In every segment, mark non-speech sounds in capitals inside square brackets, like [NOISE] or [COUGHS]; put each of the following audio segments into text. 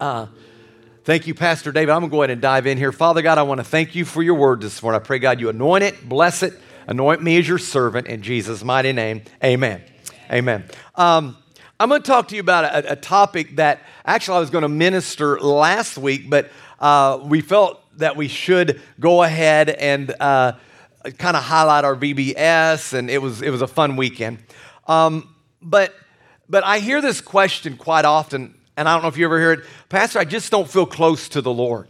Uh, thank you, Pastor David. I'm going to go ahead and dive in here. Father God, I want to thank you for your word this morning. I pray, God, you anoint it, bless it, anoint me as your servant in Jesus' mighty name. Amen. Amen. Um, I'm going to talk to you about a, a, topic that actually I was going to minister last week, but uh, we felt that we should go ahead and uh, kind of highlight our VBS, and it was, it was a fun weekend. Um, but, but I hear this question quite often and I don't know if you ever hear it, Pastor, I just don't feel close to the Lord.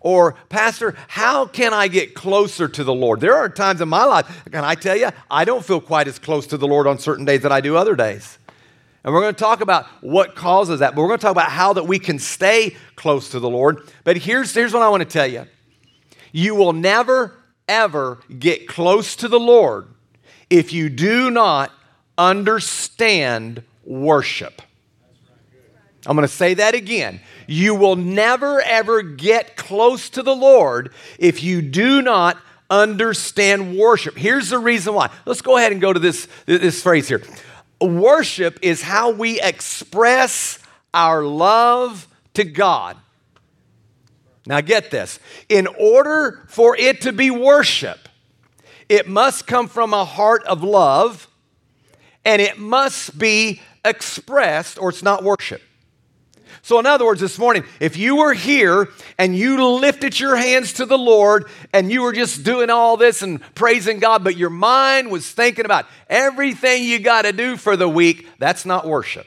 Or, Pastor, how can I get closer to the Lord? There are times in my life, can I tell you, I don't feel quite as close to the Lord on certain days that I do other days. And we're going to talk about what causes that, but we're going to talk about how that we can stay close to the Lord. But here's, here's what I want to tell you you will never, ever get close to the Lord if you do not understand worship. I'm going to say that again. You will never ever get close to the Lord if you do not understand worship. Here's the reason why. Let's go ahead and go to this, this phrase here. Worship is how we express our love to God. Now, get this. In order for it to be worship, it must come from a heart of love and it must be expressed, or it's not worship. So, in other words, this morning, if you were here and you lifted your hands to the Lord and you were just doing all this and praising God, but your mind was thinking about everything you got to do for the week, that's not worship.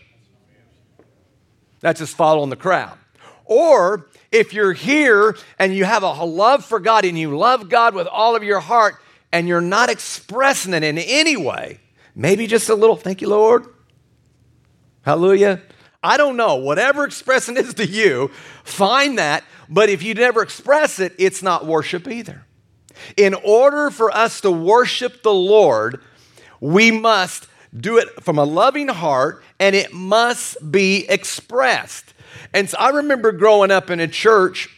That's just following the crowd. Or if you're here and you have a love for God and you love God with all of your heart and you're not expressing it in any way, maybe just a little, thank you, Lord. Hallelujah. I don't know. Whatever expressing is to you, find that. But if you never express it, it's not worship either. In order for us to worship the Lord, we must do it from a loving heart and it must be expressed. And so I remember growing up in a church.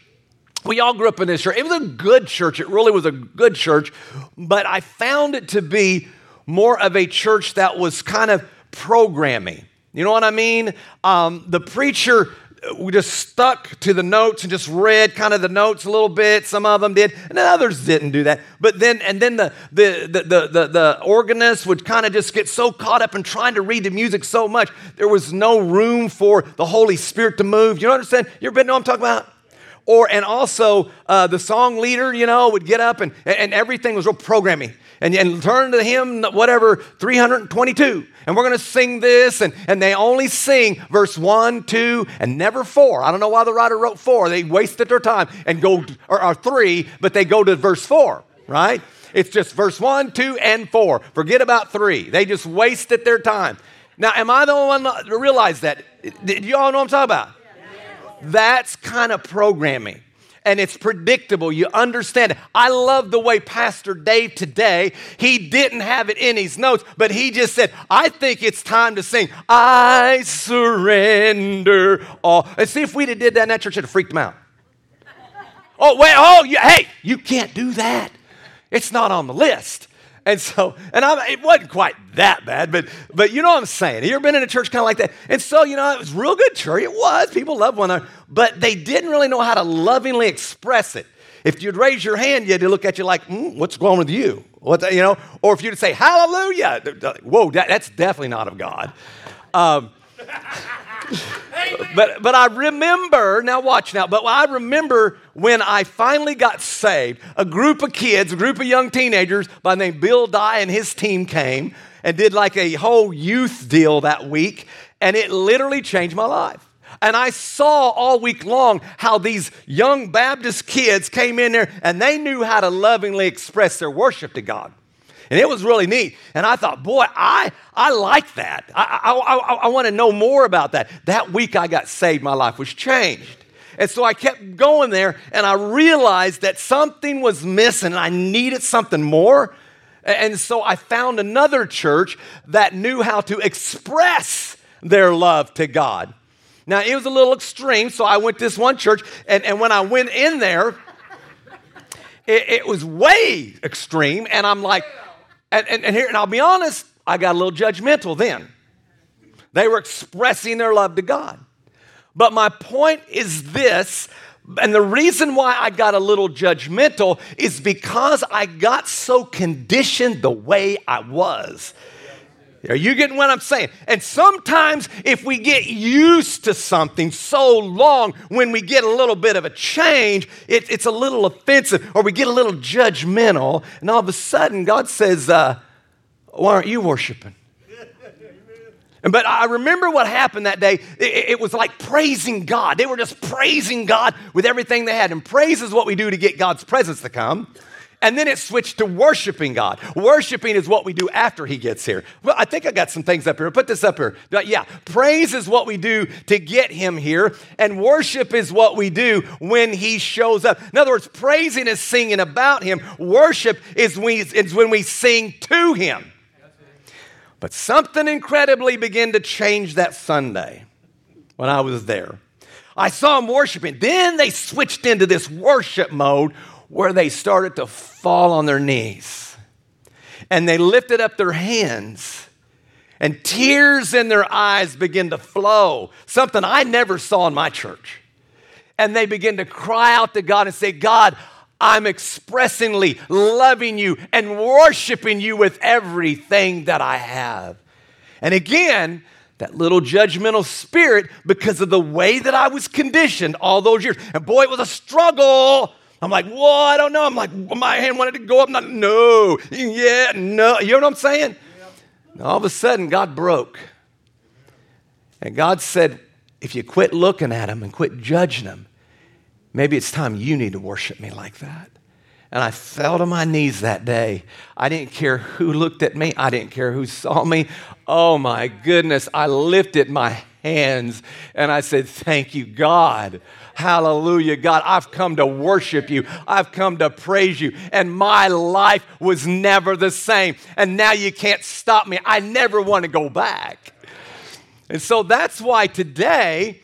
We all grew up in this church. It was a good church. It really was a good church. But I found it to be more of a church that was kind of programming. You know what I mean? Um, the preacher we just stuck to the notes and just read kind of the notes a little bit. Some of them did, and then others didn't do that. But then, and then the the the the, the, the organist would kind of just get so caught up in trying to read the music so much, there was no room for the Holy Spirit to move. You understand? You ever been know I'm talking about? Or and also uh, the song leader, you know, would get up and and everything was real programming and, and turn to hymn, whatever, 322. And we're going to sing this. And, and they only sing verse one, two, and never four. I don't know why the writer wrote four. They wasted their time and go, or, or three, but they go to verse four, right? It's just verse one, two, and four. Forget about three. They just wasted their time. Now, am I the only one to realize that? Do you all know what I'm talking about? That's kind of programming and it's predictable. You understand it. I love the way Pastor Dave today, he didn't have it in his notes, but he just said, I think it's time to sing, I surrender all. And see if we'd have did that in that church, it'd have freaked them out. oh, wait, oh, you, hey, you can't do that. It's not on the list. And so, and I, it wasn't quite that bad, but but you know what I'm saying. You ever been in a church kind of like that? And so, you know, it was real good church. It was. People loved one another, but they didn't really know how to lovingly express it. If you'd raise your hand, you had to look at you like, mm, "What's wrong with you?" What you know? Or if you'd say "Hallelujah," whoa, that, that's definitely not of God. Um, [LAUGHS] but, but I remember, now watch now, but I remember when I finally got saved, a group of kids, a group of young teenagers by the name Bill Dye and his team came and did like a whole youth deal that week, and it literally changed my life. And I saw all week long how these young Baptist kids came in there and they knew how to lovingly express their worship to God. And it was really neat. And I thought, boy, I, I like that. I, I, I, I want to know more about that. That week I got saved, my life was changed. And so I kept going there and I realized that something was missing. I needed something more. And so I found another church that knew how to express their love to God. Now, it was a little extreme, so I went to this one church, and, and when I went in there, it, it was way extreme. And I'm like, and, and, and here, and I'll be honest, I got a little judgmental then. They were expressing their love to God. But my point is this, and the reason why I got a little judgmental is because I got so conditioned the way I was. Are you getting what I'm saying? And sometimes, if we get used to something so long, when we get a little bit of a change, it, it's a little offensive or we get a little judgmental. And all of a sudden, God says, uh, Why aren't you worshiping? But I remember what happened that day. It, it was like praising God. They were just praising God with everything they had. And praise is what we do to get God's presence to come. And then it switched to worshiping God. Worshiping is what we do after He gets here. Well, I think I got some things up here. Put this up here. Yeah, praise is what we do to get Him here, and worship is what we do when He shows up. In other words, praising is singing about Him, worship is, we, is when we sing to Him. But something incredibly began to change that Sunday when I was there. I saw them worshiping. Then they switched into this worship mode where they started to fall on their knees and they lifted up their hands and tears in their eyes began to flow, something I never saw in my church. And they begin to cry out to God and say, God, I'm expressingly loving you and worshiping you with everything that I have. And again, that little judgmental spirit because of the way that I was conditioned all those years. And boy, it was a struggle I'm like, well, I don't know. I'm like, my hand wanted to go up. Not, no, yeah, no. You know what I'm saying? All of a sudden, God broke. And God said, if you quit looking at him and quit judging him, maybe it's time you need to worship me like that. And I fell to my knees that day. I didn't care who looked at me, I didn't care who saw me. Oh my goodness, I lifted my hands and I said, Thank you, God. Hallelujah, God. I've come to worship you. I've come to praise you. And my life was never the same. And now you can't stop me. I never want to go back. And so that's why today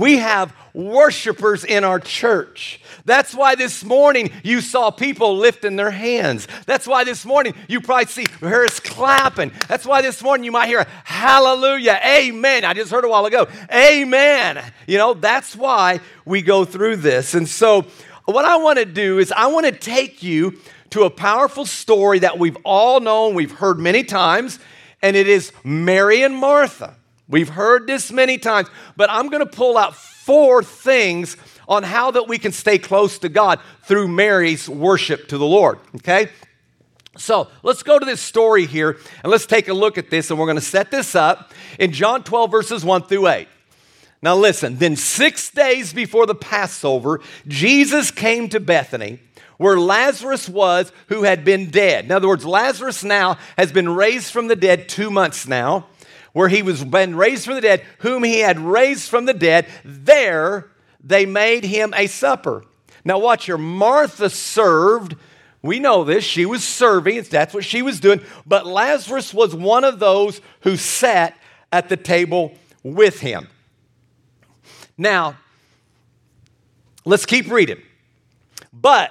we have worshipers in our church. That's why this morning you saw people lifting their hands. That's why this morning you probably see hear us clapping. That's why this morning you might hear hallelujah, amen. I just heard a while ago, amen. You know, that's why we go through this. And so, what I want to do is I want to take you to a powerful story that we've all known, we've heard many times, and it is Mary and Martha. We've heard this many times, but I'm going to pull out four things on how that we can stay close to God through Mary's worship to the Lord, okay? So let's go to this story here and let's take a look at this, and we're going to set this up in John 12, verses 1 through 8. Now, listen, then six days before the Passover, Jesus came to Bethany where Lazarus was who had been dead. In other words, Lazarus now has been raised from the dead two months now where he was been raised from the dead, whom he had raised from the dead, there they made him a supper. Now, watch here. Martha served. We know this. She was serving. That's what she was doing. But Lazarus was one of those who sat at the table with him. Now, let's keep reading. But,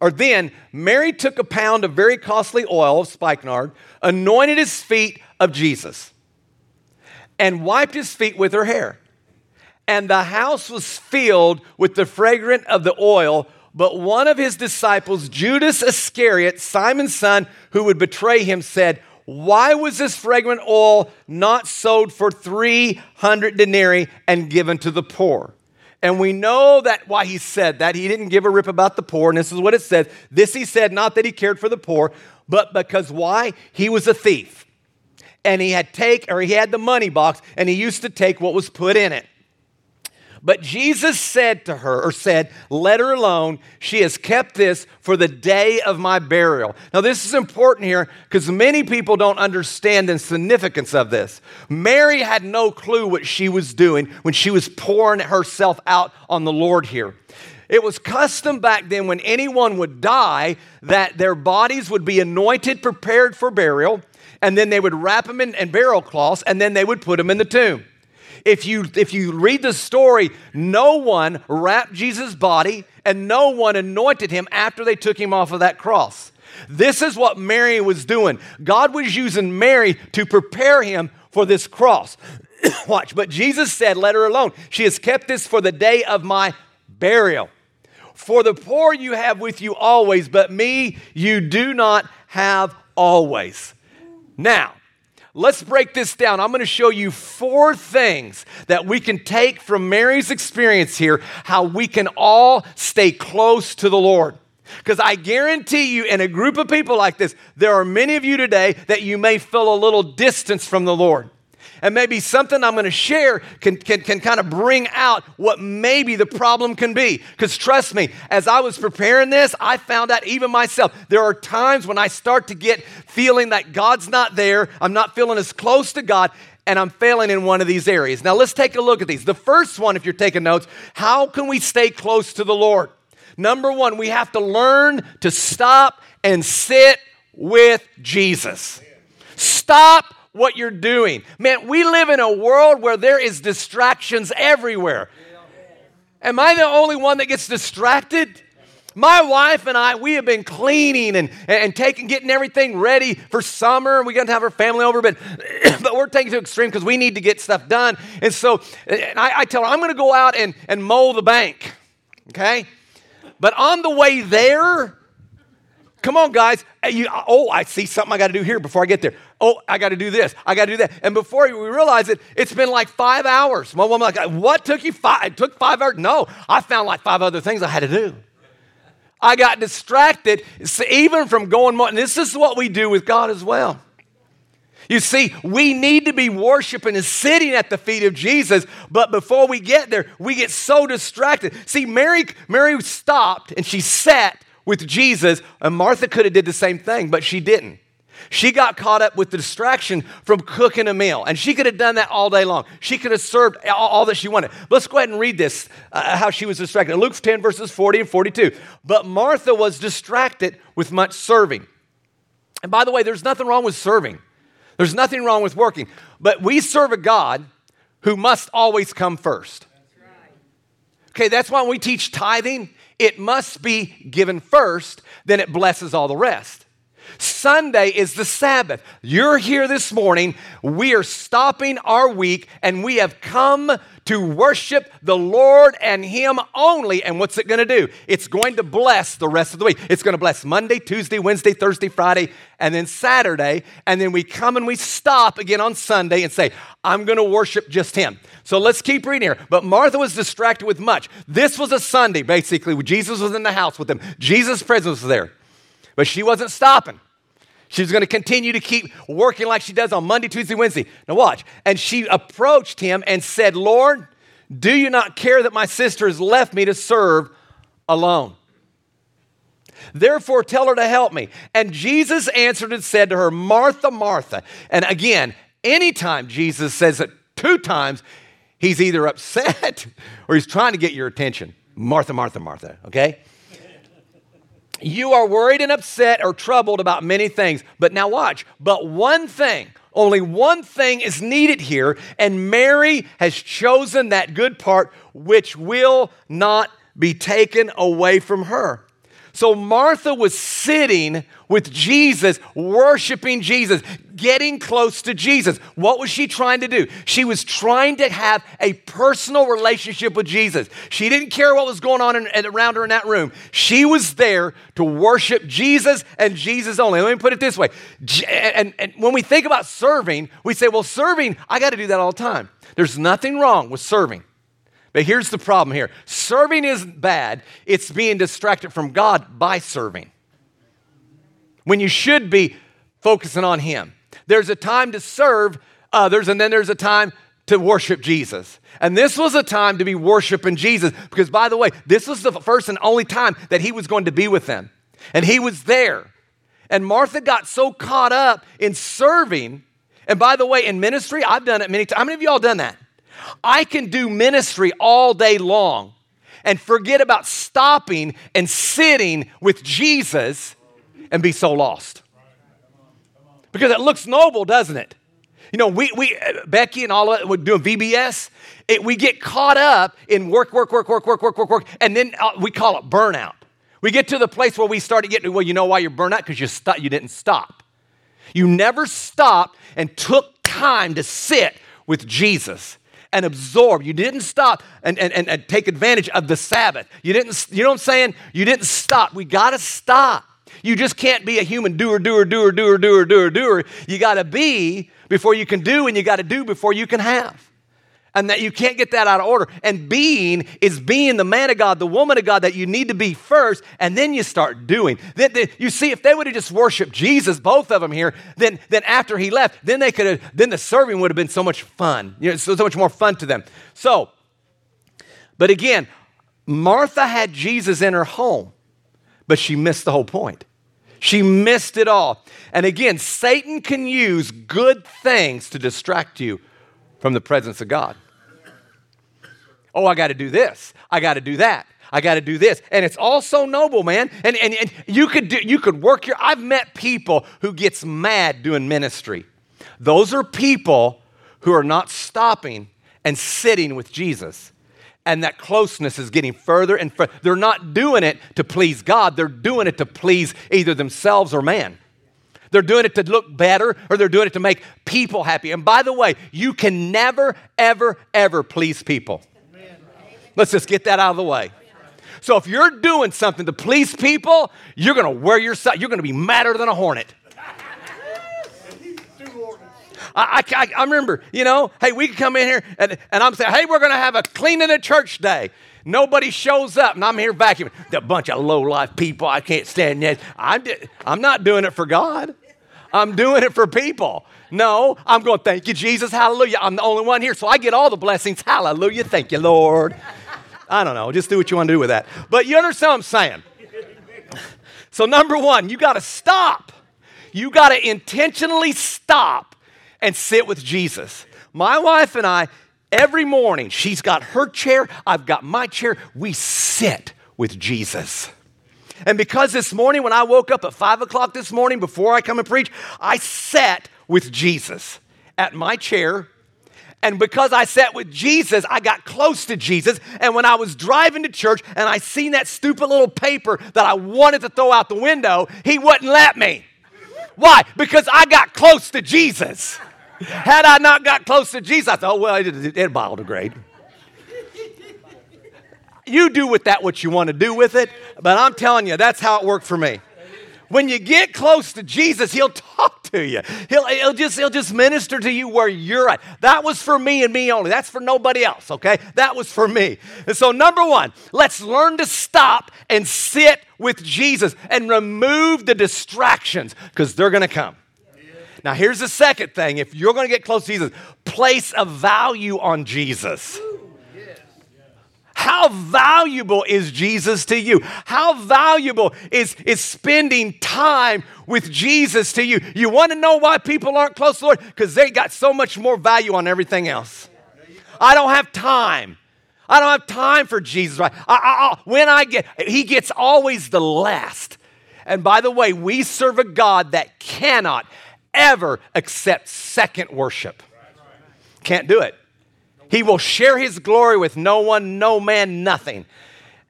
or then, Mary took a pound of very costly oil of spikenard, anointed his feet of Jesus and wiped his feet with her hair. And the house was filled with the fragrance of the oil. But one of his disciples, Judas Iscariot, Simon's son, who would betray him, said, Why was this fragrant oil not sold for 300 denarii and given to the poor? And we know that why he said that. He didn't give a rip about the poor. And this is what it says. This he said, not that he cared for the poor, but because why? He was a thief and he had take or he had the money box and he used to take what was put in it. But Jesus said to her, or said, Let her alone. She has kept this for the day of my burial. Now, this is important here because many people don't understand the significance of this. Mary had no clue what she was doing when she was pouring herself out on the Lord here. It was custom back then when anyone would die that their bodies would be anointed, prepared for burial and then they would wrap them in, in burial cloths, and then they would put them in the tomb. If you, if you read the story, no one wrapped Jesus' body and no one anointed him after they took him off of that cross. This is what Mary was doing. God was using Mary to prepare him for this cross. [COUGHS] Watch, but Jesus said, Let her alone. She has kept this for the day of my burial. For the poor you have with you always, but me you do not have always. Now, let's break this down. I'm going to show you four things that we can take from Mary's experience here, how we can all stay close to the Lord. Because I guarantee you, in a group of people like this, there are many of you today that you may feel a little distance from the Lord. And maybe something I'm going to share can, can, can kind of bring out what maybe the problem can be. Because trust me, as I was preparing this, I found out even myself, there are times when I start to get feeling that God's not there, I'm not feeling as close to God, and I'm failing in one of these areas. Now let's take a look at these. The first one, if you're taking notes, how can we stay close to the Lord? Number one, we have to learn to stop and sit with Jesus. Stop what you're doing. Man, we live in a world where there is distractions everywhere. Am I the only one that gets distracted? My wife and I, we have been cleaning and, and taking, getting everything ready for summer. And We're going to have our family over, but, [CLEARS THROAT] but we're taking to extreme because we need to get stuff done. And so and I, I tell her, I'm going to go out and, and mow the bank. Okay? But on the way there, Come on, guys. You, oh, I see something I got to do here before I get there. Oh, I got to do this. I got to do that. And before we realize it, it's been like five hours. My woman, like, what took you five? It took five hours. No, I found like five other things I had to do. I got distracted, even from going. And this is what we do with God as well. You see, we need to be worshiping and sitting at the feet of Jesus, but before we get there, we get so distracted. See, Mary, Mary stopped and she sat with Jesus, and Martha could have did the same thing, but she didn't. She got caught up with the distraction from cooking a meal, and she could have done that all day long. She could have served all, all that she wanted. Let's go ahead and read this uh, how she was distracted. Luke 10, verses 40 and 42. But Martha was distracted with much serving. And by the way, there's nothing wrong with serving, there's nothing wrong with working, but we serve a God who must always come first. Okay, that's why we teach tithing, it must be given first, then it blesses all the rest. Sunday is the Sabbath. You're here this morning. We are stopping our week and we have come to worship the Lord and Him only. And what's it going to do? It's going to bless the rest of the week. It's going to bless Monday, Tuesday, Wednesday, Thursday, Friday, and then Saturday. And then we come and we stop again on Sunday and say, I'm going to worship just Him. So let's keep reading here. But Martha was distracted with much. This was a Sunday, basically, Jesus was in the house with them. Jesus' presence was there. But she wasn't stopping. She's going to continue to keep working like she does on Monday, Tuesday, Wednesday. Now, watch. And she approached him and said, Lord, do you not care that my sister has left me to serve alone? Therefore, tell her to help me. And Jesus answered and said to her, Martha, Martha. And again, anytime Jesus says it two times, he's either upset [LAUGHS] or he's trying to get your attention. Martha, Martha, Martha, okay? You are worried and upset or troubled about many things. But now watch. But one thing, only one thing is needed here, and Mary has chosen that good part which will not be taken away from her. So Martha was sitting with Jesus, worshiping Jesus, getting close to Jesus. What was she trying to do? She was trying to have a personal relationship with Jesus. She didn't care what was going on in, around her in that room. She was there to worship Jesus and Jesus only. Let me put it this way. And, and when we think about serving, we say, well, serving, I got to do that all the time. There's nothing wrong with serving. But here's the problem here serving isn't bad, it's being distracted from God by serving. When you should be focusing on Him. There's a time to serve others, and then there's a time to worship Jesus. And this was a time to be worshiping Jesus because, by the way, this was the first and only time that He was going to be with them. And He was there. And Martha got so caught up in serving. And by the way, in ministry, I've done it many times. How many of y'all done that? I can do ministry all day long and forget about stopping and sitting with Jesus and be so lost. Because it looks noble, doesn't it? You know, we, we Becky and all of it, we're doing VBS. It, we get caught up in work, work, work, work, work, work, work, work, and then uh, we call it burnout. We get to the place where we start to get, well, you know why you're burnt out? Because you, st- you didn't stop. You never stopped and took time to sit with Jesus and absorb. You didn't stop and, and, and, and take advantage of the Sabbath. You didn't, you know what I'm saying? You didn't stop. We got to stop. You just can't be a human doer, doer, doer, doer, doer, doer, doer. You got to be before you can do, and you got to do before you can have. And that you can't get that out of order. And being is being the man of God, the woman of God that you need to be first, and then you start doing. Then, then you see, if they would have just worshiped Jesus, both of them here, then, then after he left, then they could have, then the serving would have been so much fun. You know, so, so much more fun to them. So, but again, Martha had Jesus in her home, but she missed the whole point. She missed it all. And again, Satan can use good things to distract you from the presence of God. Oh, I got to do this. I got to do that. I got to do this. And it's all so noble, man. And, and, and you, could do, you could work your, I've met people who gets mad doing ministry. Those are people who are not stopping and sitting with Jesus. And that closeness is getting further and further. They're not doing it to please God, they're doing it to please either themselves or man. They're doing it to look better or they're doing it to make people happy. And by the way, you can never, ever, ever please people. Let's just get that out of the way. So if you're doing something to please people, you're going to wear yourself, you're going to be madder than a hornet. I, I, I, remember, you know, hey, we can come in here and, and I'm saying, hey, we're going to have a cleaning the church day. Nobody shows up, and I'm here vacuuming. A bunch of low life people. I can't stand that. I'm, I'm not doing it for God. I'm doing it for people. No, I'm going, thank you, Jesus. Hallelujah. I'm the only one here, so I get all the blessings. Hallelujah. Thank you, Lord. I don't know. Just do what you want to do with that. But you understand what I'm saying? So, number one, you got to stop. You got to intentionally stop and sit with Jesus. My wife and I, every morning, she's got her chair, I've got my chair. We sit with Jesus. And because this morning, when I woke up at five o'clock this morning before I come and preach, I sat with Jesus at my chair. And because I sat with Jesus, I got close to Jesus. And when I was driving to church and I seen that stupid little paper that I wanted to throw out the window, he wouldn't let me. Why? Because I got close to Jesus. Had I not got close to Jesus, I thought, oh, well, it, it, it biodegrade. You do with that what you want to do with it, but I'm telling you, that's how it worked for me. When you get close to Jesus, he'll talk to you. He'll, he'll, just, he'll just minister to you where you're at. That was for me and me only. That's for nobody else, okay? That was for me. And so, number one, let's learn to stop and sit with Jesus and remove the distractions because they're going to come. Now, here's the second thing if you're going to get close to Jesus, place a value on Jesus. How valuable is Jesus to you? How valuable is, is spending time with Jesus to you? You want to know why people aren't close to the Lord? Because they got so much more value on everything else. I don't have time. I don't have time for Jesus. Right? I, I, when I get, he gets always the last. And by the way, we serve a God that cannot ever accept second worship. Can't do it. He will share his glory with no one, no man, nothing.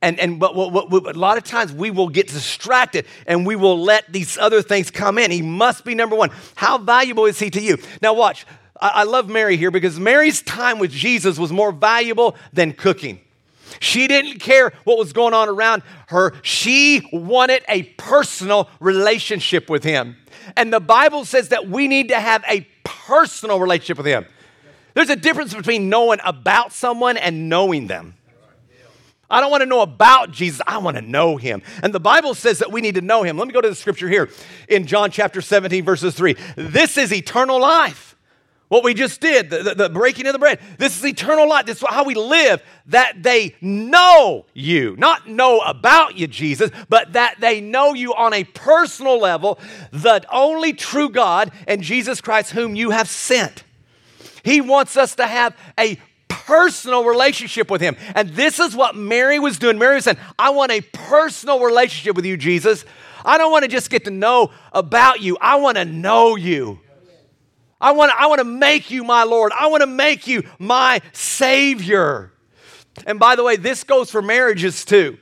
And, and but, but, but, a lot of times we will get distracted and we will let these other things come in. He must be number one. How valuable is he to you? Now, watch. I, I love Mary here because Mary's time with Jesus was more valuable than cooking. She didn't care what was going on around her. She wanted a personal relationship with him. And the Bible says that we need to have a personal relationship with Him. There's a difference between knowing about someone and knowing them. I don't want to know about Jesus. I want to know him. And the Bible says that we need to know him. Let me go to the scripture here in John chapter 17, verses 3. This is eternal life what we just did, the, the, the, breaking of the bread. This is eternal life. This is how we live, that they know you. Not know about you, Jesus, but that they know you on a personal level, the only true God and Jesus Christ, whom you have sent. He wants us to have a personal relationship with Him. And this is what Mary was doing. Mary was saying, I want a personal relationship with you, Jesus. I don't want to just get to know about you, I want to know you. I want, I want to make you my Lord. I want to make you my Savior. And by the way, this goes for marriages too.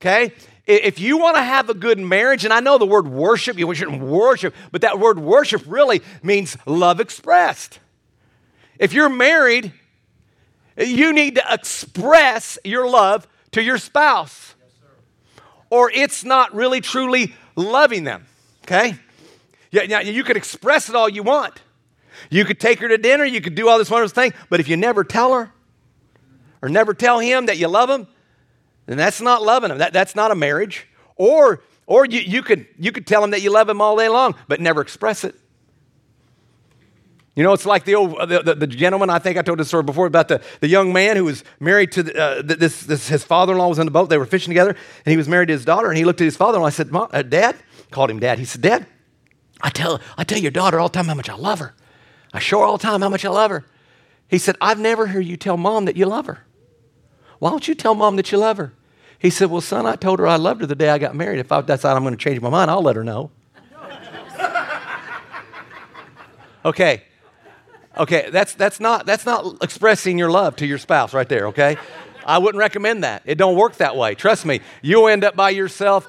Okay? If you want to have a good marriage, and I know the word worship, you shouldn't worship, but that word worship really means love expressed. If you're married, you need to express your love to your spouse, or it's not really truly loving them. Okay? Yeah, yeah, you could express it all you want. You could take her to dinner, you could do all this wonderful thing, but if you never tell her or never tell him that you love him, then that's not loving him. That, that's not a marriage. Or, or you, you, could, you could tell him that you love him all day long, but never express it. You know, it's like the, old, the, the, the, gentleman, I think I told this story before about the, the young man who was married to the, uh, this, this, his father in law was in the boat. They were fishing together, and he was married to his daughter. And he looked at his father in law. I said, uh, Dad, called him Dad. He said, Dad, I tell, I tell your daughter all the time how much I love her. I show her all the time how much I love her. He said, I've never heard you tell mom that you love her. Why don't you tell mom that you love her? He said, Well, son, I told her I loved her the day I got married. If I decide I'm going to change my mind, I'll let her know. [LAUGHS] okay. Okay, that's, that's, not, that's not expressing your love to your spouse right there, okay? I wouldn't recommend that. It don't work that way. Trust me. You'll end up by yourself.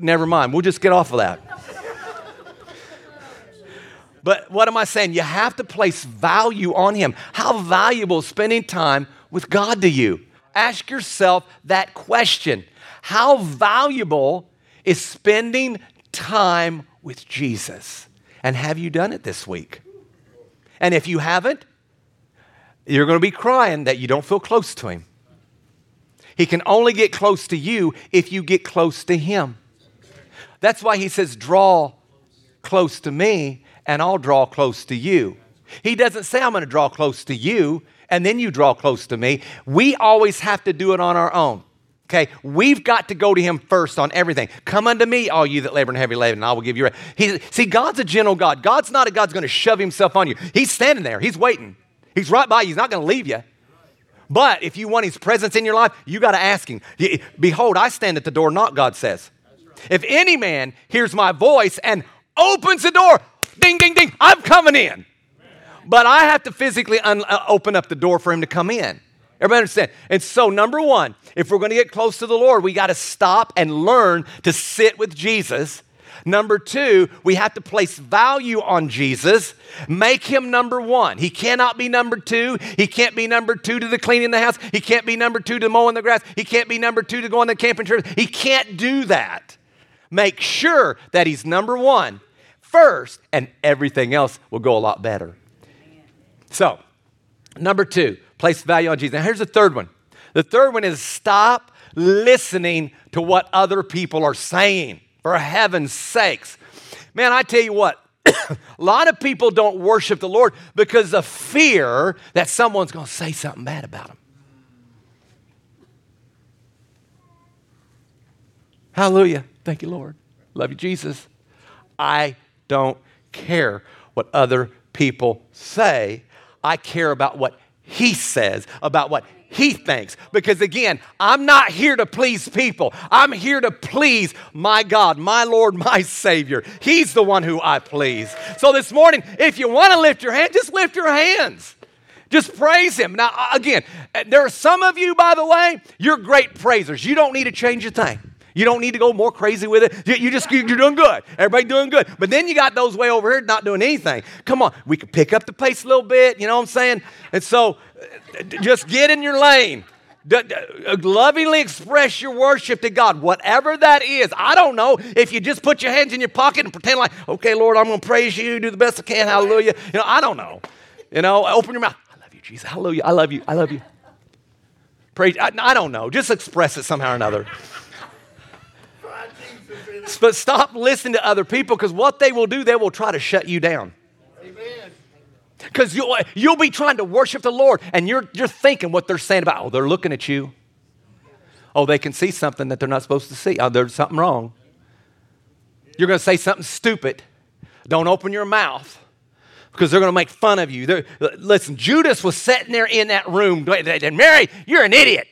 Never mind. We'll just get off of that. But what am I saying? You have to place value on Him. How valuable is spending time with God to you? Ask yourself that question. How valuable is spending time with Jesus? And have you done it this week? And if you haven't, you're going to be crying that you don't feel close to Him. He can only get close to you if you get close to Him. That's why He says, Draw close to me, and I'll draw close to you. He doesn't say, I'm going to draw close to you and then you draw close to me. We always have to do it on our own. Okay, we've got to go to him first on everything. Come unto me, all you that labor and heavy laden, and I will give you rest. He, see, God's a gentle God. God's not a God's going to shove himself on you. He's standing there. He's waiting. He's right by you. He's not going to leave you. But if you want his presence in your life, you got to ask him. Behold, I stand at the door, knock, God says. If any man hears my voice and opens the door, Ding, ding, ding. I'm coming in. But I have to physically un- uh, open up the door for him to come in. Everybody understand? And so, number one, if we're going to get close to the Lord, we got to stop and learn to sit with Jesus. Number two, we have to place value on Jesus. Make him number one. He cannot be number two. He can't be number two to the cleaning the house. He can't be number two to mowing the grass. He can't be number two to go on the camping trip. He can't do that. Make sure that he's number one first, and everything else will go a lot better. So, number two, place value on Jesus. Now, here's the third one. The third one is stop listening to what other people are saying, for heaven's sakes. Man, I tell you what, [COUGHS] a lot of people don't worship the Lord because of fear that someone's going to say something bad about them. Hallelujah. Thank you, Lord. Love you, Jesus. I don't care what other people say. I care about what he says, about what he thinks. Because again, I'm not here to please people. I'm here to please my God, my Lord, [LAUGHS] my Savior. He's the one who I please. So this morning, if you want to lift your hand, just lift your hands. Just praise Him. Now, again, there are some of you, by the way, you're great praisers. You don't need to change a thing. You don't need to go more crazy with it. You just, you're doing good. Everybody doing good. But then you got those way over here not doing anything. Come on, we could pick up the pace a little bit, you know what I'm saying? And so uh, just get in your lane. Uh, lovingly express your worship to God, whatever that is. I don't know if you just put your hands in your pocket and pretend like, okay, Lord, I'm going to praise you, do the best I can, hallelujah. You know, I don't know. You know, open your mouth. I love you, Jesus. Hallelujah. I love you. I love you. Praise. I, I don't know. Just express it somehow or another. But stop listening to other people because what they will do, they will try to shut you down. Because you'll, you'll be trying to worship the Lord and you're, you're thinking what they're saying about, oh, they're looking at you. Oh, they can see something that they're not supposed to see. Oh, there's something wrong. You're going to say something stupid. Don't open your mouth because they're going to make fun of you. They're, listen, Judas was sitting there in that room, and Mary, you're an idiot.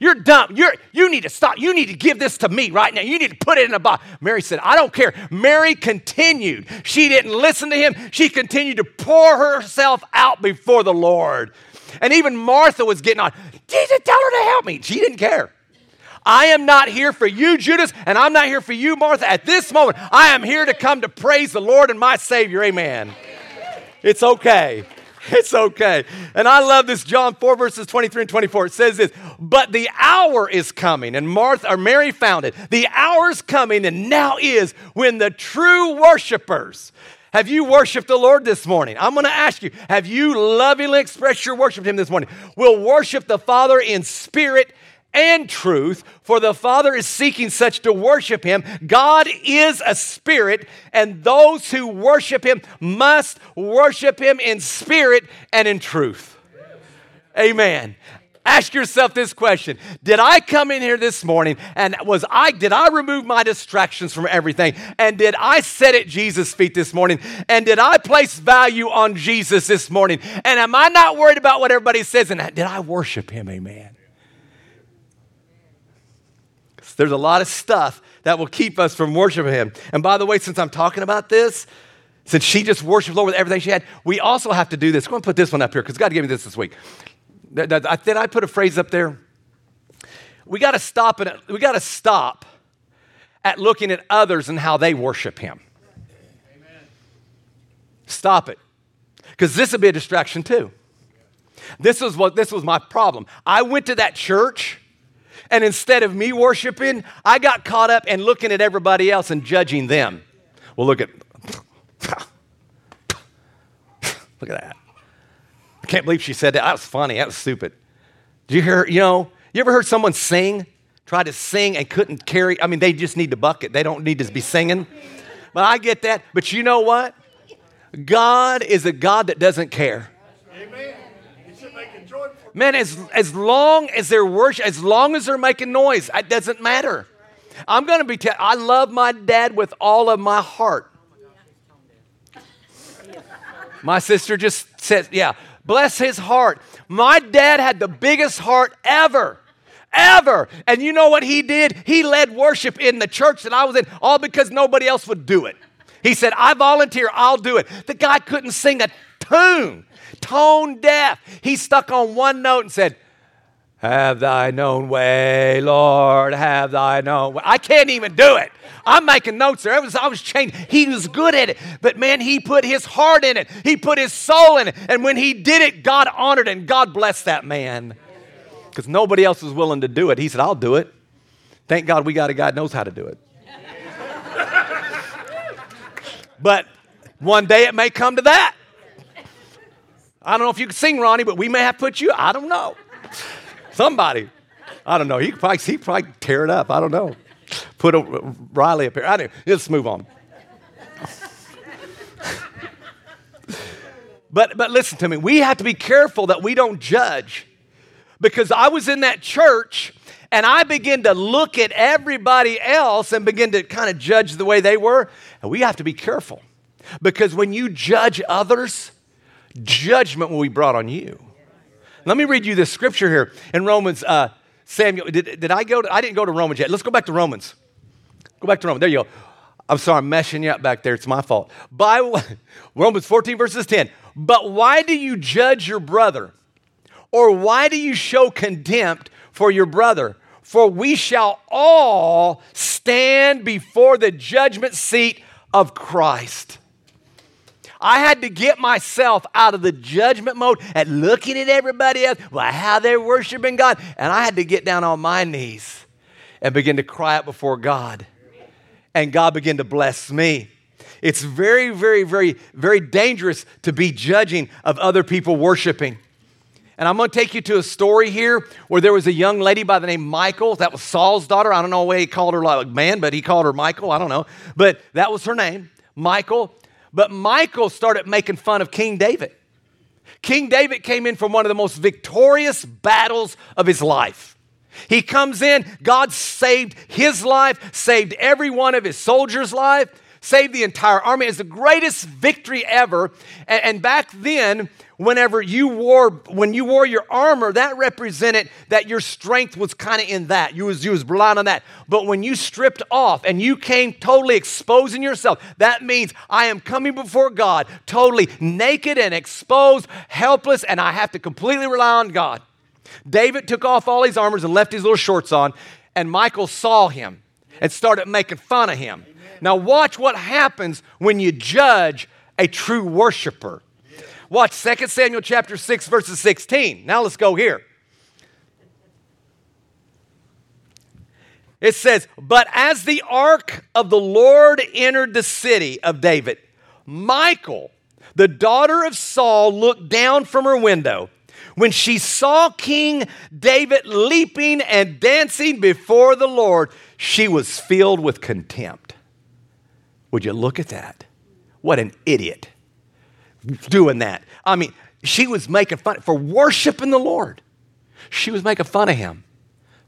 You're dumb. You're, you need to stop. You need to give this to me right now. You need to put it in a box. Mary said, I don't care. Mary continued. She didn't listen to him. She continued to pour herself out before the Lord. And even Martha was getting on. Jesus, tell her to help me. She didn't care. I am not here for you, Judas, and I'm not here for you, Martha. At this moment, I am here to come to praise the Lord and my Savior. Amen. It's okay. [LAUGHS] It's okay. And I love this John 4 verses 23 and 24. It says this, but the hour is coming, and Martha or Mary found it. The hour is coming, and now is when the true worshipers. Have you worshiped the Lord this morning? I'm going to ask you, have you lovingly expressed your worship to Him this morning? Will worship the Father in spirit and truth, for the Father is seeking such to worship him. God is a spirit, and those who worship him must worship him in spirit and in truth. Amen. Ask yourself this question. Did I come in here this morning and was I did I remove my distractions from everything and did I sit at Jesus' feet this morning and did I place value on Jesus this morning? And am I not worried about what everybody says and did I worship him? Amen. There's a lot of stuff that will keep us from worshiping Him. And by the way, since I'm talking about this, since she just worshiped Lord with everything she had, we also have to do this. I'm going to put this one up here because God gave me this this week. Did I put a phrase up there? We got to stop and we got to stop at looking at others and how they worship Him. Amen. Stop it, because this would be a distraction too. This was what this was my problem. I went to that church and instead of me worshiping, I got caught up and looking at everybody else and judging them. Well, look at [LAUGHS] look at that. I can't believe she said that. That was funny. That was stupid. Did you hear, you know, you ever heard someone sing, try to sing and couldn't carry? I mean, they just need the bucket. They don't need to be singing. But I get that. But you know what? God is a God that doesn't care. Amen. Man, as, as long as they're worship, as long as they're making noise, it doesn't matter. I'm going to be, te- I love my dad with all of my heart. My sister just said, yeah, bless his heart. My dad had the biggest heart ever ever. And you know what he did? He led worship in the church that I was in, all because nobody else would do it. He said, I volunteer, I'll do it. The guy couldn't sing a tune tone deaf. He stuck on one note and said, Have Thine own way, Lord, have Thine own way. I can't even do it. I'm making notes there. I Was, I was changing. He was good at it. But man, he put his heart in it, he put his soul in it. And when he did it, God honored and God blessed that man. Because nobody else was willing to do it. He said, I'll do it. Thank God we got a guy that knows how to do it. [LAUGHS] but one day it may come to that. I don't know if you can sing, Ronnie, but we may have put you. I don't know. Somebody. I don't know. He probably he probably tear it up. I don't know. Put a, Riley up here. I don't. Let's move on. but but listen to me. We have to be careful that we don't judge, because I was in that church and I began to look at everybody else and begin to kind of judge the way they were. And we have to be careful because when you judge others judgment will be brought on you. Let me read you this scripture here in Romans. Uh, Samuel, did, did I go to, I didn't go to Romans yet. Let's go back to Romans. Go back to Romans. There you go. I'm sorry, I'm meshing you up back there. It's my fault. By [LAUGHS] Romans 14, verses 10. But why do you judge your brother? Or why do you show contempt for your brother? For we shall all stand before the judgment seat of Christ. I had to get myself out of the judgment mode at looking at everybody else, well, how they're worshiping God. And I had to get down on my knees and begin to cry out before God. And God began to bless me. It's very, very, very, very dangerous to be judging of other people worshiping. And I'm going to take you to a story here where there was a young lady by the name Michael. That was Saul's daughter. I don't know why he called her like man, but he called her Michael. I don't know. But that was her name, Michal. But Michael started making fun of King David. King David came in from one of the most victorious battles of his life. He comes in, God saved his life, saved every one of his soldiers' life, saved the entire army. It's the greatest victory ever. And, and back then, whenever you wore when you wore your armor that represented that your strength was kind of in that. You was you was relying on that. But when you stripped off and you came totally exposing yourself that means i am coming before god totally naked and exposed helpless and i have to completely rely on god. David took off all his armors and left his little shorts on and Michael saw him and started making fun of him. Amen. now watch what happens when you judge a true worshiper Watch 2 Samuel chapter 6, verses 16. Now let's go here. It says, But as the ark of the Lord entered the city of David, Michael, the daughter of Saul, looked down from her window. When she saw King David leaping and dancing before the Lord, she was filled with contempt. Would you look at that? What an idiot doing that. I mean, she was making fun for worshiping the Lord. She was making fun of him.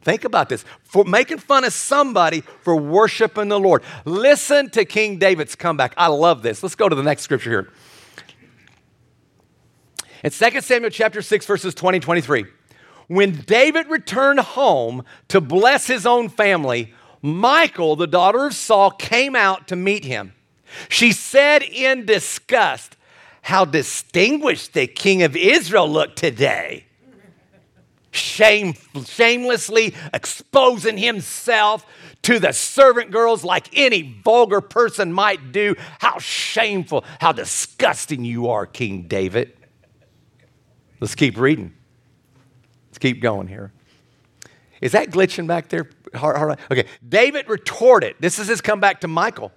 Think about this for making fun of somebody for worshiping the Lord. Listen to King David's comeback. I love this. Let's go to the next scripture here. In 2 Samuel chapter 6, verses 20, 23. When David returned home to bless his own family, Michal, the daughter of Saul, came out to meet him. She said in disgust, How distinguished the king of Israel looked today shame, shamelessly exposing himself to the servant girls like any vulgar person might do. How shameful, how disgusting you are, King David. Let's keep reading. Let's keep going here. Is that glitching back there? Okay. David retorted. This is his comeback to Michael.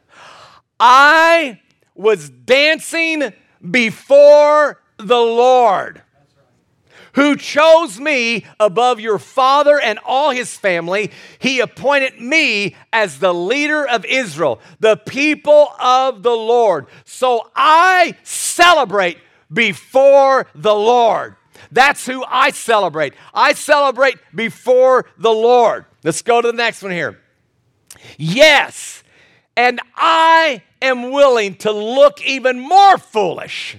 I was dancing before the Lord who chose me above your father and all his family. He appointed me as the leader of Israel, the people of the Lord. So I celebrate before the Lord. That's who I celebrate. I celebrate before the Lord. Let's go to the next one here. Yes, and I am willing to look even more foolish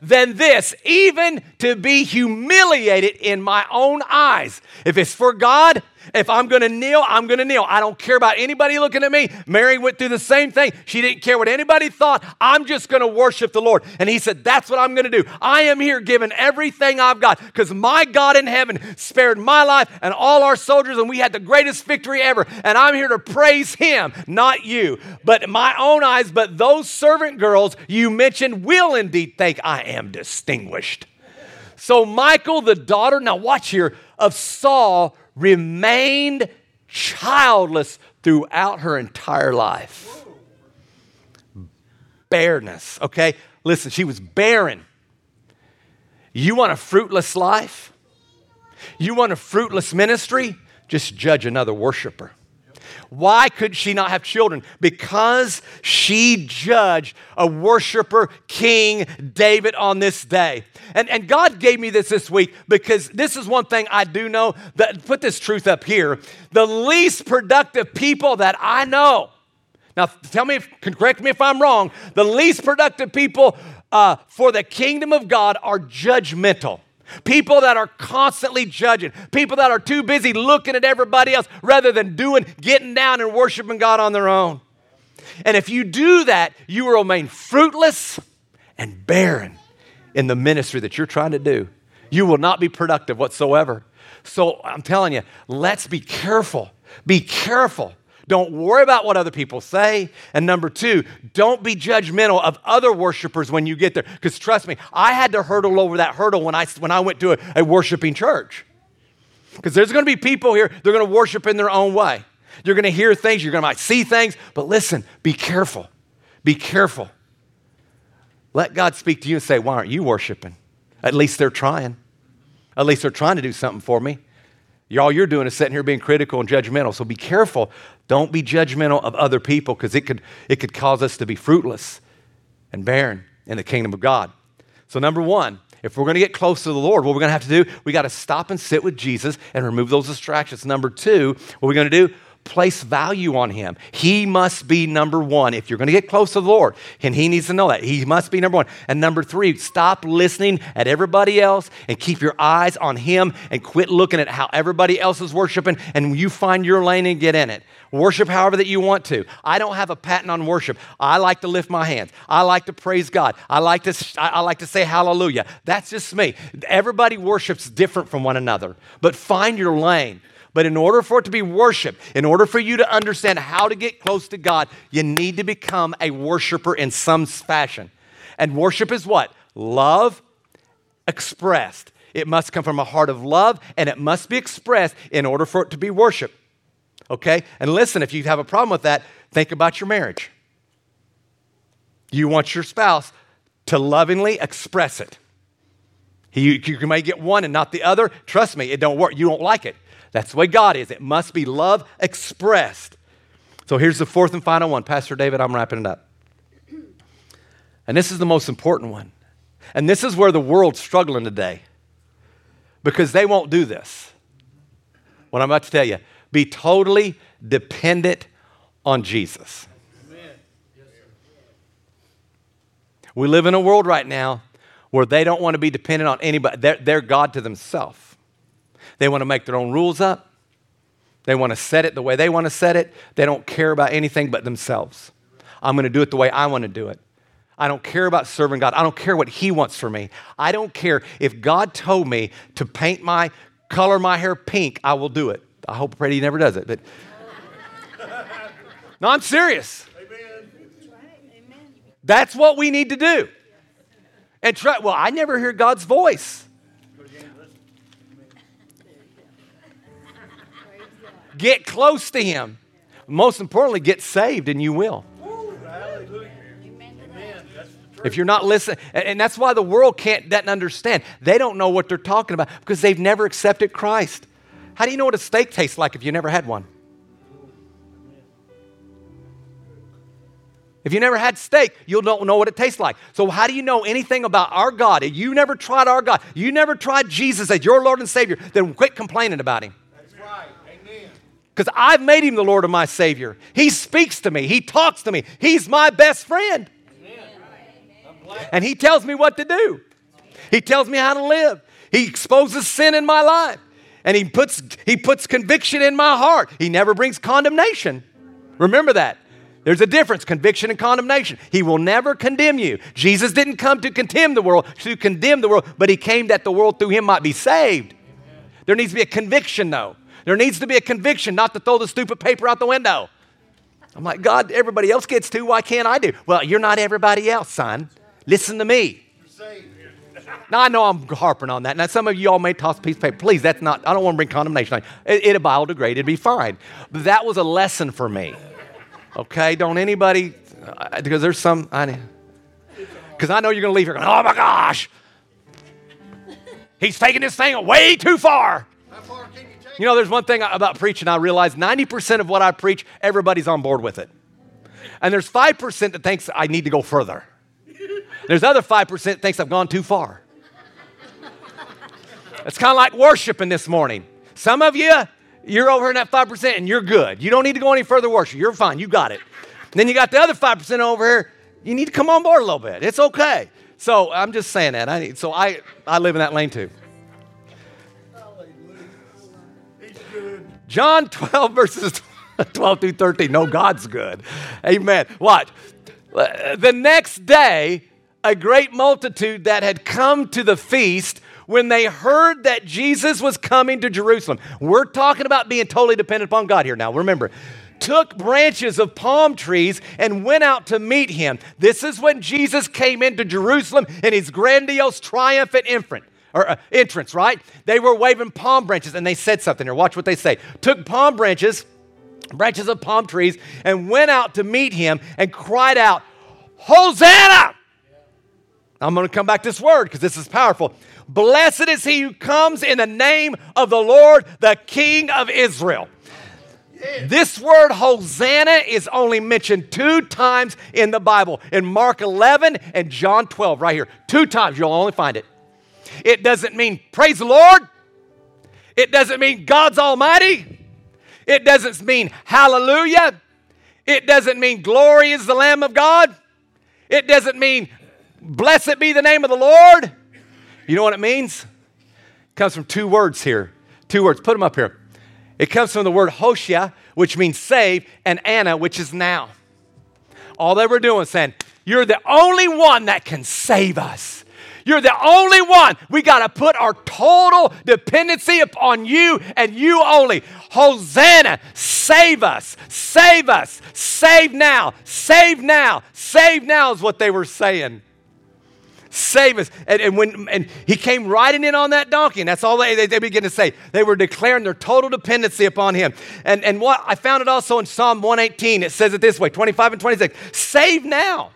than this, even to be humiliated in my own eyes. If it's for God, if I'm going to kneel, I'm going to kneel. I don't care about anybody looking at me. Mary went through the same thing. She didn't care what anybody thought. I'm just going to worship the Lord. And he said, That's what I'm going to do. I am here giving everything I've got because my God in heaven spared my life and all our soldiers, and we had the greatest victory ever. And I'm here to praise him, not you, but my own eyes. But those servant girls you mentioned will indeed think I am distinguished. So, Michael, the daughter, now watch here, of Saul, remained childless throughout her entire life. Bareness, okay? Listen, she was barren. You want a fruitless life? You want a fruitless ministry? Just judge another worshiper. Why could she not have children? Because she judged a worshiper, King David, on this day. And, and God gave me this this week because this is one thing I do know that, put this truth up here. The least productive people that I know, now tell me, if, correct me if I'm wrong, the least productive people uh, for the kingdom of God are judgmental. People that are constantly judging, people that are too busy looking at everybody else rather than doing, getting down and worshiping God on their own. And if you do that, you will remain fruitless and barren in the ministry that you're trying to do. You will not be productive whatsoever. So I'm telling you, let's be careful. Be careful don't worry about what other people say. And number two, don't be judgmental of other worshipers when you get there. Because trust me, I had to hurdle over that hurdle when I, when I went to a, a worshiping church. Because there's going to be people here, they're going to worship in their own way. You're going to hear things, you're going to see things, but listen, be careful. Be careful. Let God speak to you and say, Why aren't you worshiping? At least they're trying. At least they're trying to do something for me. All you're doing is sitting here being critical and judgmental. So be careful don't be judgmental of other people because it could, it could cause us to be fruitless and barren in the kingdom of God. So, number one, if we're going to get close to the Lord, what we're going to have to do, we got to stop and sit with Jesus and remove those distractions. Number two, what we're going to do, place value on him. He must be number one. If you're going to get close to the Lord, and he needs to know that, he must be number one. And number three, stop listening at everybody else and keep your eyes on him and quit looking at how everybody else is worshiping and you find your lane and get in it. Worship however that you want to. I don't have a patent on worship. I like to lift my hands. I like to praise God. I like to, I like to say hallelujah. That's just me. Everybody worships different from one another, but find your lane. But in order for it to be worship, in order for you to understand how to get close to God, you need to become a worshiper in some fashion. And worship is what? Love expressed. It must come from a heart of love and it must be expressed in order for it to be worship. Okay? And listen, if you have a problem with that, think about your marriage. You want your spouse to lovingly express it. You, you may get one and not the other. Trust me, it don't work. You don't like it. That's the way God is. It must be love expressed. So here's the fourth and final one. Pastor David, I'm wrapping it up. And this is the most important one. And this is where the world's struggling today because they won't do this. What I'm about to tell you be totally dependent on Jesus. We live in a world right now where they don't want to be dependent on anybody. They're, they're God to themselves. They want to make their own rules up. They want to set it the way they want to set it. They don't care about anything but themselves. I'm going to do it the way I want to do it. I don't care about serving God. I don't care what He wants for me. I don't care if God told me to paint my, color my hair pink, I will do it. I hope pray He never does it. But [LAUGHS] no, I'm serious. That's what we need to do. And try, well, I never hear God's voice. Get close to Him. Most importantly, get saved, and you will. If you're not listening, and that's why the world can't doesn't understand. They don't know what they're talking about because they've never accepted Christ. How do you know what a steak tastes like if you never had one? If you never had steak, you don't know what it tastes like. So, how do you know anything about our God? If you never tried our God, you never tried Jesus as your Lord and Savior, then quit complaining about Him. Because I've made Him the Lord of my Savior. He speaks to me, He talks to me, He's my best friend. And He tells me what to do, He tells me how to live, He exposes sin in my life, and He puts, he puts conviction in my heart. He never brings condemnation. Remember that. There's a difference, conviction and condemnation. He will never condemn you. Jesus didn't come to condemn the world, to condemn the world, but he came that the world through him might be saved. There needs to be a conviction, though. There needs to be a conviction, not to throw the stupid paper out the window. I'm like, God, everybody else gets to, why can't I do? Well, you're not everybody else, son. Listen to me. Now, I know I'm harping on that. Now, some of you all may toss a piece of paper. Please, that's not, I don't want to bring condemnation. It, it'll biodegrade, it'd be fine. But that was a lesson for me. Okay, don't anybody, uh, because there's some, I because I know you're going to leave here going, oh my gosh, he's taking this thing way too far. You, know, there's one thing about preaching I realize 90% of what I preach, everybody's on board with it. And there's 5% that thinks I need to go further. There's other 5% that thinks I've gone too far. It's kind of like worshiping this morning. Some of you, you're over in that 5% and you're good. You don't need to go any further worship. You're fine. You got it. And then you got the other 5% over here. You need to come on board a little bit. It's okay. So I'm just saying that. I need, so I, I live in that lane too. John 12, [LAUGHS] verses 12 through 13. No, God's good. Amen. Watch. The next day, a great multitude that had come to the feast when they heard that Jesus was coming to Jerusalem. We're talking about being totally dependent upon God here now. Remember, took branches of palm trees and went out to meet him. This is when Jesus came into Jerusalem in his grandiose, triumphant entrance. Or, uh, entrance, right? They were waving palm branches and they said something here. Watch what they say. Took palm branches, branches of palm trees, and went out to meet him and cried out, Hosanna! I'm going to come back to this word because this is powerful. Blessed is he who comes in the name of the Lord, the King of Israel. This word Hosanna is only mentioned two times in the Bible in Mark 11 and John 12, right here. Two times, you'll only find it. It doesn't mean praise the Lord, it doesn't mean God's Almighty, it doesn't mean hallelujah, it doesn't mean glory is the Lamb of God, it doesn't mean blessed be the name of the Lord. You know what it means? It comes from two words here. Two words. Put them up here. It comes from the word Hoshea, which means save, and Anna, which is now. All they were doing is saying, You're the only one that can save us. You're the only one. We got to put our total dependency upon you and you only. Hosanna, save us, save us, save now, save now, save now is what they were saying. save us. And, and when and he came riding in on that donkey, and that's all they, they, they begin to say. They were declaring their total dependency upon him. And, and what I found it also in Psalm 118, it says it this way 25 and 26 Save now,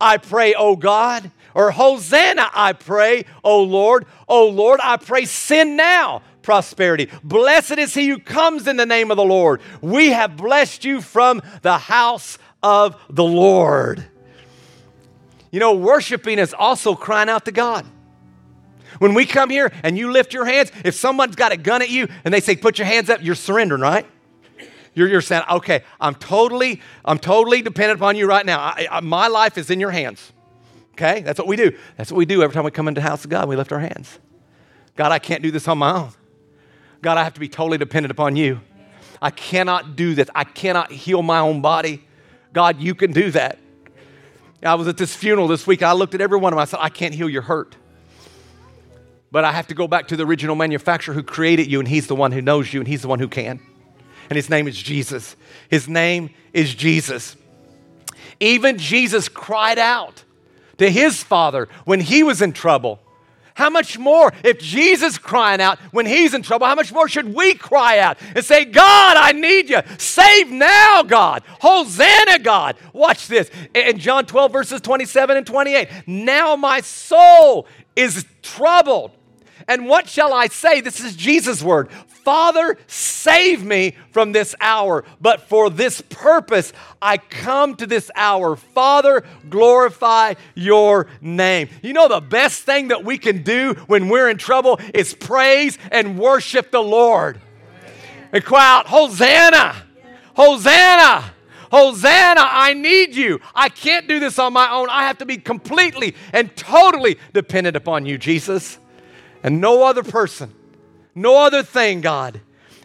I pray, O God. Or Hosanna, I pray, O Lord. O Lord, I pray, send now prosperity. Blessed is he who comes in the name of the Lord. We have blessed you from the house of the Lord. You know, worshiping is also crying out to God. When we come here and you lift your hands, if someone's got a gun at you and they say, put your hands up, you're surrendering, right? You're, you're saying, okay, I'm totally, I'm totally dependent upon you right now. I, I, my life is in your hands. Okay? That's what we do. That's what we do every time we come into the house of God. We lift our hands. God, I can't do this on my own. God, I have to be totally dependent upon you. I cannot do this. I cannot heal my own body. God, you can do that. I was at this funeral this week. I looked at every one of them. I said, I can't heal your hurt. But I have to go back to the original manufacturer who created you, and he's the one who knows you, and he's the one who can. And his name is Jesus. His name is Jesus. Even Jesus cried out to his Father when he was in trouble. How much more, if Jesus crying out when he's in trouble, how much more should we cry out and say, God, I need you. Save now, God. Hosanna, God. Watch this. In John 12, verses 27 and 28. Now my soul is troubled. And what shall I say? This is Jesus' word. Father, save me from this hour, but for this purpose I come to this hour. Father, glorify your name. You know, the best thing that we can do when we're in trouble is praise and worship the Lord. And cry out, Hosanna! Hosanna! Hosanna, I need you. I can't do this on my own. I have to be completely and totally dependent upon you, Jesus, and no other person. No other thing, God.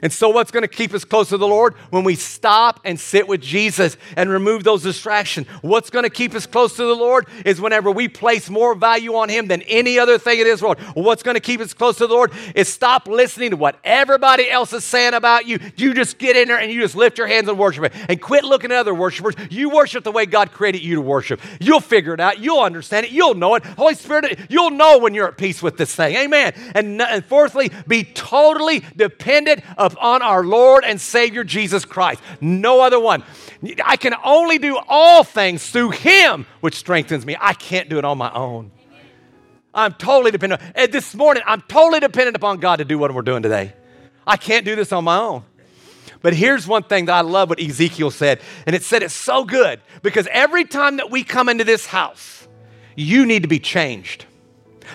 And so, what's going to keep us close to the Lord? When we stop and sit with Jesus and remove those distractions. What's going to keep us close to the Lord is whenever we place more value on Him than any other thing in this world. What's going to keep us close to the Lord is stop listening to what everybody else is saying about you. You just get in there and you just lift your hands and worship it. And quit looking at other worshipers. You worship the way God created you to worship. You'll figure it out. You'll understand it. You'll know it. Holy Spirit, you'll know when you're at peace with this thing. Amen. And, and fourthly, be totally dependent upon on our Lord and Savior Jesus Christ. No other one. I can only do all things through Him, which strengthens me. I can't do it on my own. I'm totally dependent. And this morning, I'm totally dependent upon God to do what we're doing today. I can't do this on my own. But here's one thing that I love what Ezekiel said, and it said it's so good because every time that we come into this house, you need to be changed.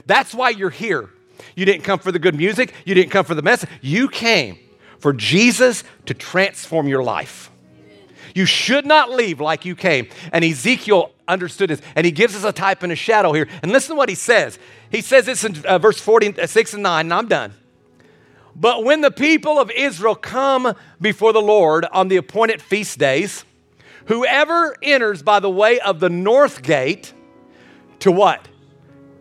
That's why you're here. You didn't come for the good music, you didn't come for the message. You came for Jesus to transform your life. You should not leave like you came. And Ezekiel understood this. And he gives us a type and a shadow here. And listen to what he says. He says this in uh, verse 46 and 9, and I'm done. But when the people of Israel come before the Lord on the appointed feast days, whoever enters by the way of the north gate to what?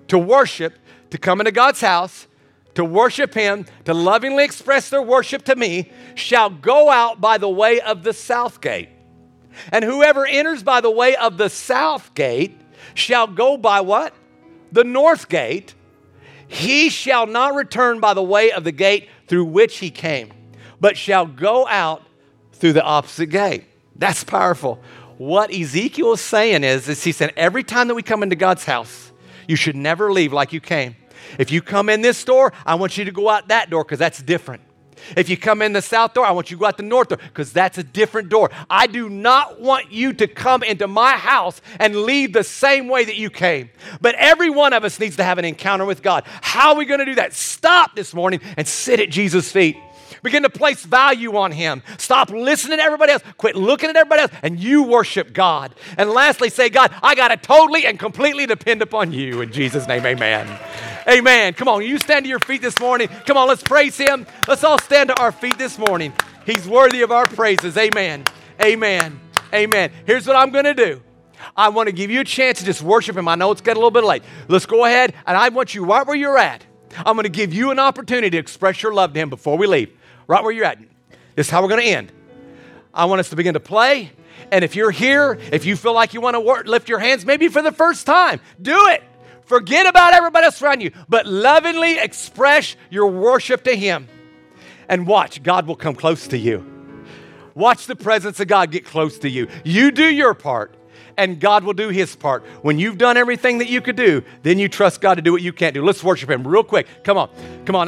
To worship, to come into God's house, to worship him, to lovingly express their worship to me, shall go out by the way of the south gate. And whoever enters by the way of the south gate shall go by what? The north gate. He shall not return by the way of the gate through which he came, but shall go out through the opposite gate. That's powerful. What Ezekiel is saying is, is he said, every time that we come into God's house, you should never leave like you came. If you come in this door, I want you to go out that door because that's different. If you come in the south door, I want you to go out the north door because that's a different door. I do not want you to come into my house and leave the same way that you came. But every one of us needs to have an encounter with God. How are we going to do that? Stop this morning and sit at Jesus' feet. Begin to place value on Him. Stop listening to everybody else. Quit looking at everybody else and you worship God. And lastly, say, God, I got to totally and completely depend upon you. In Jesus' name, amen. Amen. Come on, you stand to your feet this morning. Come on, let's praise Him. Let's all stand to our feet this morning. He's worthy of our praises. Amen. Amen. Amen. Here's what I'm going to do. I want to give you a chance to just worship Him. I know it's getting a little bit late. Let's go ahead, and I want you right where you're at. I'm going to give you an opportunity to express your love to Him before we leave right where you're at. This is how we're going to end. I want us to begin to play. And if you're here, if you feel like you want to lift your hands, maybe for the first time, do it. Forget about everybody else around you, but lovingly express your worship to Him. And watch, God will come close to you. Watch the presence of God get close to you. You do your part, and God will do His part. When you've done everything that you could do, then you trust God to do what you can't do. Let's worship Him real quick. Come on, come on.